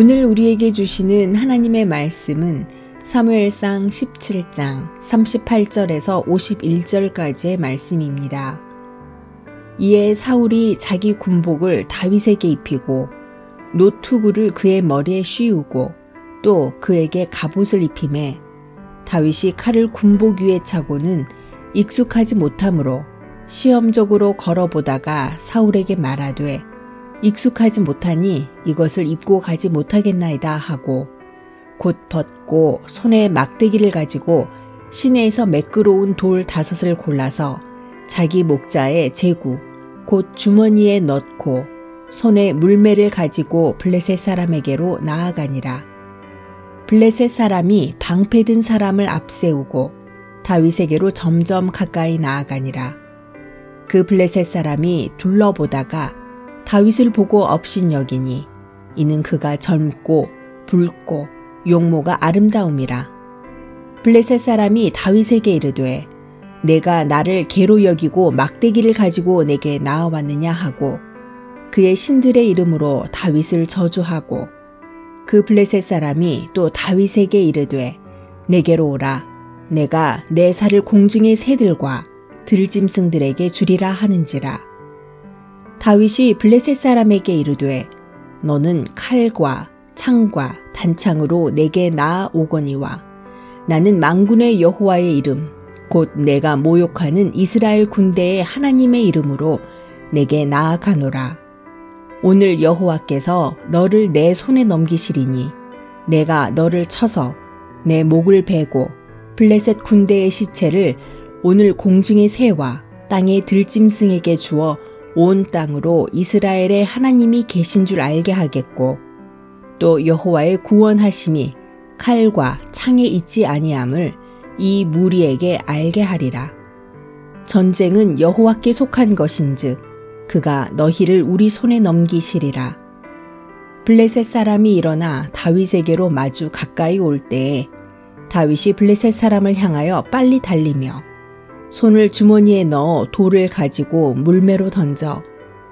오늘 우리에게 주시는 하나님의 말씀은 사무엘상 17장 38절에서 51절까지의 말씀입니다. 이에 사울이 자기 군복을 다윗에게 입히고 노투구를 그의 머리에 씌우고 또 그에게 갑옷을 입힘에 다윗이 칼을 군복 위에 차고는 익숙하지 못하므로 시험적으로 걸어보다가 사울에게 말하되 익숙하지 못하니 이것을 입고 가지 못하겠나이다 하고 곧 벗고 손에 막대기를 가지고 시내에서 매끄러운 돌 다섯을 골라서 자기 목자의 제구 곧 주머니에 넣고 손에 물매를 가지고 블레셋 사람에게로 나아가니라. 블레셋 사람이 방패든 사람을 앞세우고 다윗에게로 점점 가까이 나아가니라. 그 블레셋 사람이 둘러보다가 다윗을 보고 업신여기니 이는 그가 젊고 붉고 용모가 아름다움이라. 블레셋 사람이 다윗에게 이르되 내가 나를 개로 여기고 막대기를 가지고 내게 나아왔느냐 하고 그의 신들의 이름으로 다윗을 저주하고 그 블레셋 사람이 또 다윗에게 이르되 내게로 오라 내가 내 살을 공중의 새들과 들짐승들에게 주리라 하는지라 다윗이 블레셋 사람에게 이르되 너는 칼과 창과 단창으로 내게 나아오거니와 나는 망군의 여호와의 이름 곧 내가 모욕하는 이스라엘 군대의 하나님의 이름으로 내게 나아가노라. 오늘 여호와께서 너를 내 손에 넘기시리니 내가 너를 쳐서 내 목을 베고 블레셋 군대의 시체를 오늘 공중의 새와 땅의 들짐승에게 주어 온 땅으로 이스라엘의 하나님이 계신 줄 알게 하겠고 또 여호와의 구원하심이 칼과 창에 있지 아니함을 이 무리에게 알게 하리라. 전쟁은 여호와께 속한 것인즉 그가 너희를 우리 손에 넘기시리라. 블레셋 사람이 일어나 다윗에게로 마주 가까이 올 때에 다윗이 블레셋 사람을 향하여 빨리 달리며 손을 주머니에 넣어 돌을 가지고 물매로 던져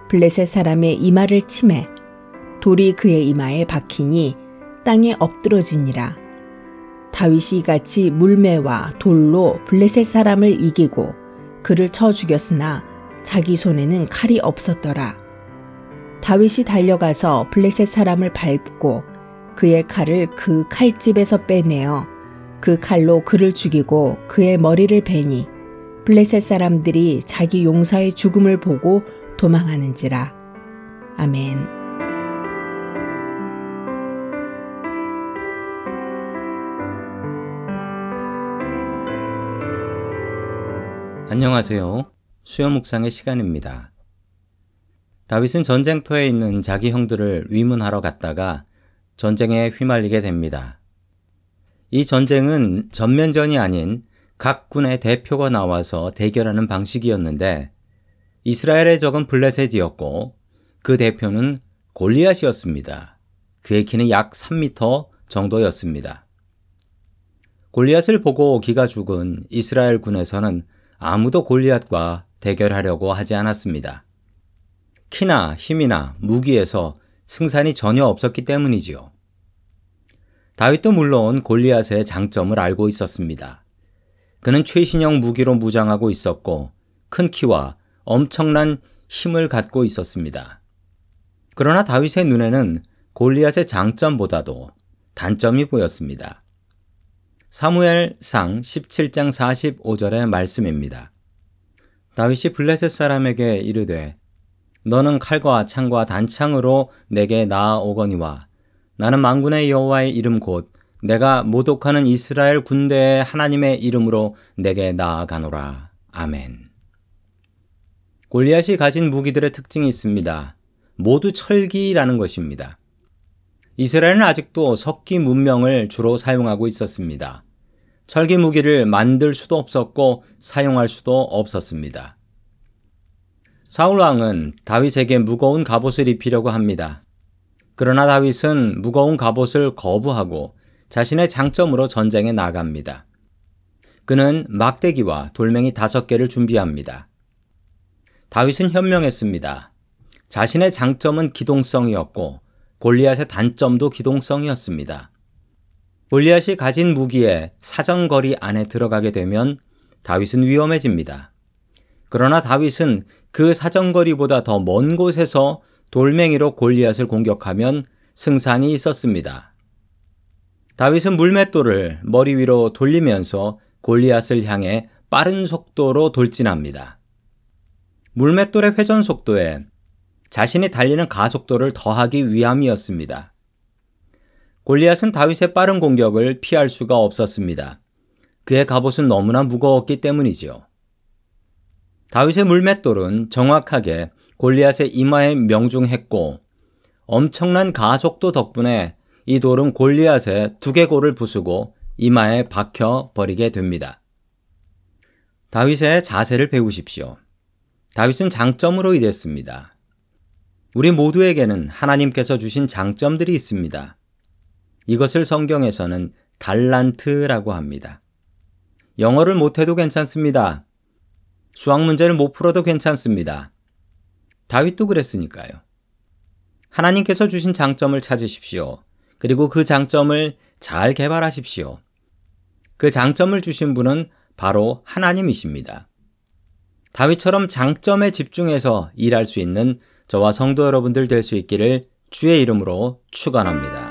블레셋 사람의 이마를 치매 돌이 그의 이마에 박히니 땅에 엎드러지니라. 다윗이 같이 물매와 돌로 블레셋 사람을 이기고 그를 쳐 죽였으나 자기 손에는 칼이 없었더라. 다윗이 달려가서 블레셋 사람을 밟고 그의 칼을 그 칼집에서 빼내어 그 칼로 그를 죽이고 그의 머리를 베니 블레셋 사람들이 자기 용사의 죽음을 보고 도망하는지라. 아멘. 안녕하세요. 수요 묵상의 시간입니다. 다윗은 전쟁터에 있는 자기 형들을 위문하러 갔다가 전쟁에 휘말리게 됩니다. 이 전쟁은 전면전이 아닌 각 군의 대표가 나와서 대결하는 방식이었는데 이스라엘의 적은 블레셋이었고 그 대표는 골리앗이었습니다. 그의 키는 약 3미터 정도였습니다. 골리앗을 보고 기가 죽은 이스라엘 군에서는 아무도 골리앗과 대결하려고 하지 않았습니다. 키나 힘이나 무기에서 승산이 전혀 없었기 때문이지요. 다윗도 물론 골리앗의 장점을 알고 있었습니다. 그는 최신형 무기로 무장하고 있었고 큰 키와 엄청난 힘을 갖고 있었습니다. 그러나 다윗의 눈에는 골리앗의 장점보다도 단점이 보였습니다. 사무엘상 17장 45절의 말씀입니다. 다윗이 블레셋 사람에게 이르되 너는 칼과 창과 단창으로 내게 나아오거니와 나는 망군의 여호와의 이름 곧 내가 모독하는 이스라엘 군대의 하나님의 이름으로 내게 나아가노라. 아멘. 골리앗이 가진 무기들의 특징이 있습니다. 모두 철기라는 것입니다. 이스라엘은 아직도 석기 문명을 주로 사용하고 있었습니다. 철기 무기를 만들 수도 없었고 사용할 수도 없었습니다. 사울 왕은 다윗에게 무거운 갑옷을 입히려고 합니다. 그러나 다윗은 무거운 갑옷을 거부하고 자신의 장점으로 전쟁에 나갑니다. 그는 막대기와 돌멩이 다섯 개를 준비합니다. 다윗은 현명했습니다. 자신의 장점은 기동성이었고 골리앗의 단점도 기동성이었습니다. 골리앗이 가진 무기에 사정거리 안에 들어가게 되면 다윗은 위험해집니다. 그러나 다윗은 그 사정거리보다 더 먼 곳에서 돌멩이로 골리앗을 공격하면 승산이 있었습니다. 다윗은 물맷돌을 머리 위로 돌리면서 골리앗을 향해 빠른 속도로 돌진합니다. 물맷돌의 회전 속도에 자신이 달리는 가속도를 더하기 위함이었습니다. 골리앗은 다윗의 빠른 공격을 피할 수가 없었습니다. 그의 갑옷은 너무나 무거웠기 때문이지요. 다윗의 물맷돌은 정확하게 골리앗의 이마에 명중했고 엄청난 가속도 덕분에 이 돌은 골리앗의 두개골을 부수고 이마에 박혀 버리게 됩니다. 다윗의 자세를 배우십시오. 다윗은 장점으로 일했습니다. 우리 모두에게는 하나님께서 주신 장점들이 있습니다. 이것을 성경에서는 달란트라고 합니다. 영어를 못해도 괜찮습니다. 수학 문제를 못 풀어도 괜찮습니다. 다윗도 그랬으니까요. 하나님께서 주신 장점을 찾으십시오. 그리고 그 장점을 잘 개발하십시오. 그 장점을 주신 분은 바로 하나님이십니다. 다윗처럼 장점에 집중해서 일할 수 있는 저와 성도 여러분들 될 수 있기를 주의 이름으로 축원합니다.